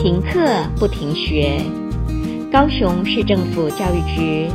停课不停学，高雄市政府教育局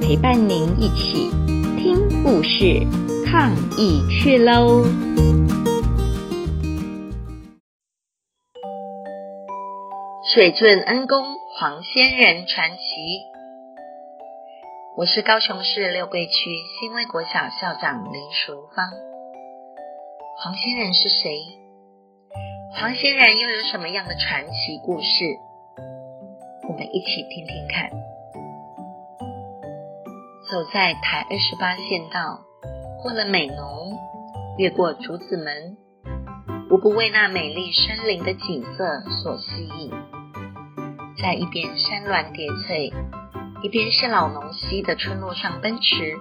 陪伴您一起听故事、抗疫去喽！水圳恩公黄仙人传奇。我是高雄市六桂区新威国小校长林淑芳。黄仙人是谁？黄仙人又有什么样的传奇故事？我们一起听听看。走在台二十八县道，过了美浓，越过竹子门，无不为那美丽山林的景色所吸引。在一边山峦叠翠，一边是老农溪的村落上奔驰，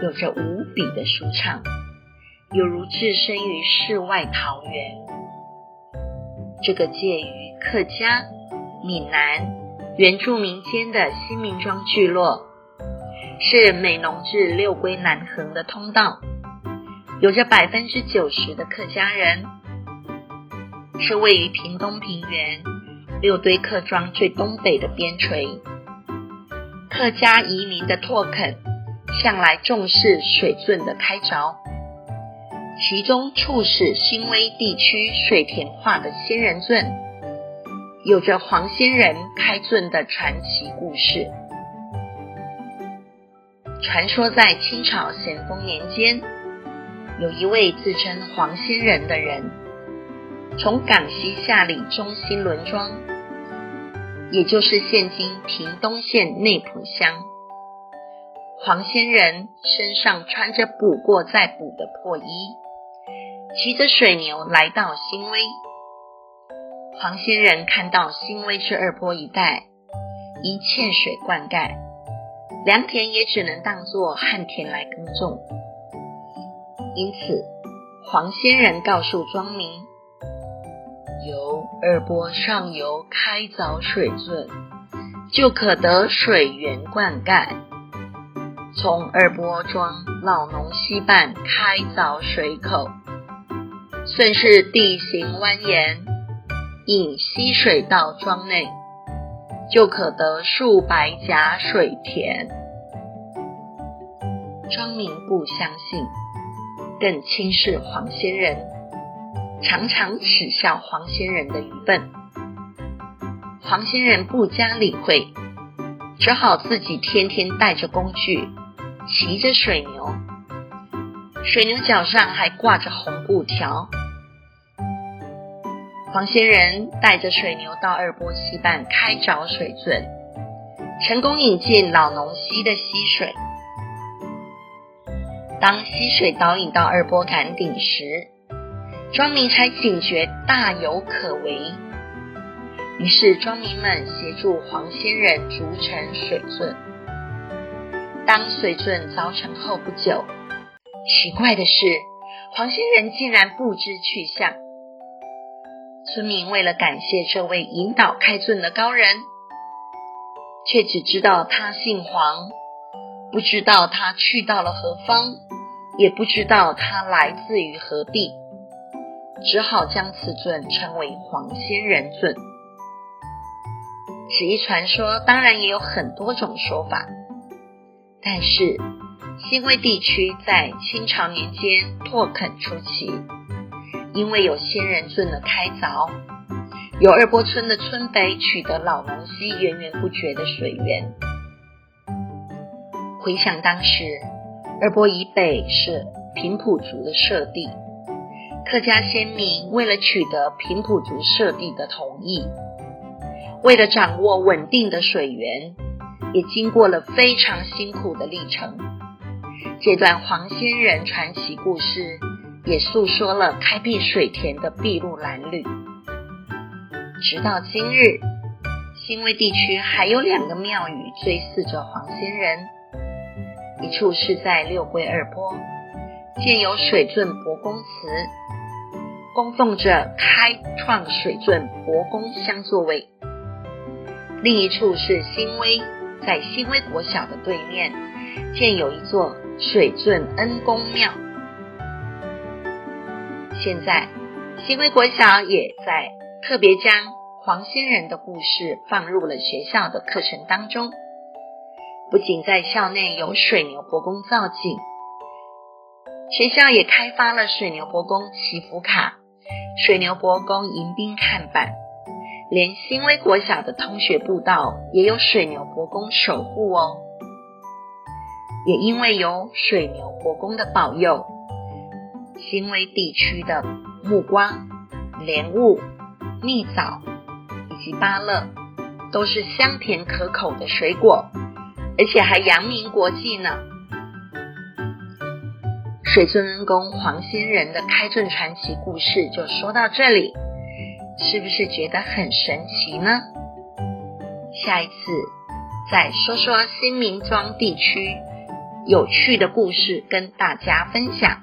有着无比的舒畅，犹如置身于世外桃源。这个介于客家、闽南、原住民间的新民庄聚落，是美浓至六龟南横的通道，有着百分之九十的客家人，是位于屏东平原六堆客庄最东北的边陲。客家移民的拓垦，向来重视水圳的开凿。其中促使新威地区水田化的仙人圳，有着黄仙人开圳的传奇故事。传说在清朝咸丰年间，有一位自称黄仙人的人，从港西下里中心轮庄，也就是现今屏东县内埔乡。黄仙人身上穿着补过再补的破衣。骑着水牛来到新威，黄仙人看到新威至二波一带一切水灌溉，良田也只能当作旱田来耕种，因此黄仙人告诉庄民，由二波上游开凿水圳，就可得水源灌溉；从二波庄老农溪畔开凿水口。顺势地形蜿蜒，引溪水到庄内，就可得数百甲水田。庄民不相信，更轻视黄仙人，常常耻笑黄仙人的愚笨。黄仙人不加理会，只好自己天天带着工具，骑着水牛，水牛脚上还挂着红布条。黄仙人带着水牛到二波溪畔开凿水圳，成功引进老农溪的溪水。当溪水导引到二波坎顶时，庄民才警觉大有可为。于是庄民们协助黄仙人筑成水圳。当水圳凿成后不久，奇怪的是，黄仙人竟然不知去向。村民为了感谢这位引导开尊的高人，却只知道他姓黄，不知道他去到了何方，也不知道他来自于何地，只好将此尊称为黄仙人尊。此一传说当然也有很多种说法，但是新威地区在清朝年间拓垦初期。因为有仙人镇的开凿，有二波村的村北取得老农溪源源不绝的水源。回想当时，二波以北是平埔族的设地，客家先民为了取得平埔族设地的同意，为了掌握稳定的水源，也经过了非常辛苦的历程。这段黄仙人传奇故事。也诉说了开辟水田的筚路蓝缕。直到今日，新威地区还有两个庙宇追祀着黄仙人，一处是在六龟二波，建有水圳伯公祠，供奉着开创水圳伯公相作位；另一处是新威，在新威国小的对面，建有一座水圳恩公庙。现在，新威国小也在特别将黄仙人的故事放入了学校的课程当中。不仅在校内有水牛伯公造景，学校也开发了水牛伯公祈福卡、水牛伯公迎宾看板，连新威国小的通学步道也有水牛伯公守护哦。也因为有水牛伯公的保佑，新威地区的木瓜、莲雾、蜜枣以及芭乐都是香甜可口的水果。而且还扬名国际呢。水尊宫黄仙人的开圳传奇故事就说到这里，是不是觉得很神奇呢？下一次再说说新民庄地区有趣的故事跟大家分享。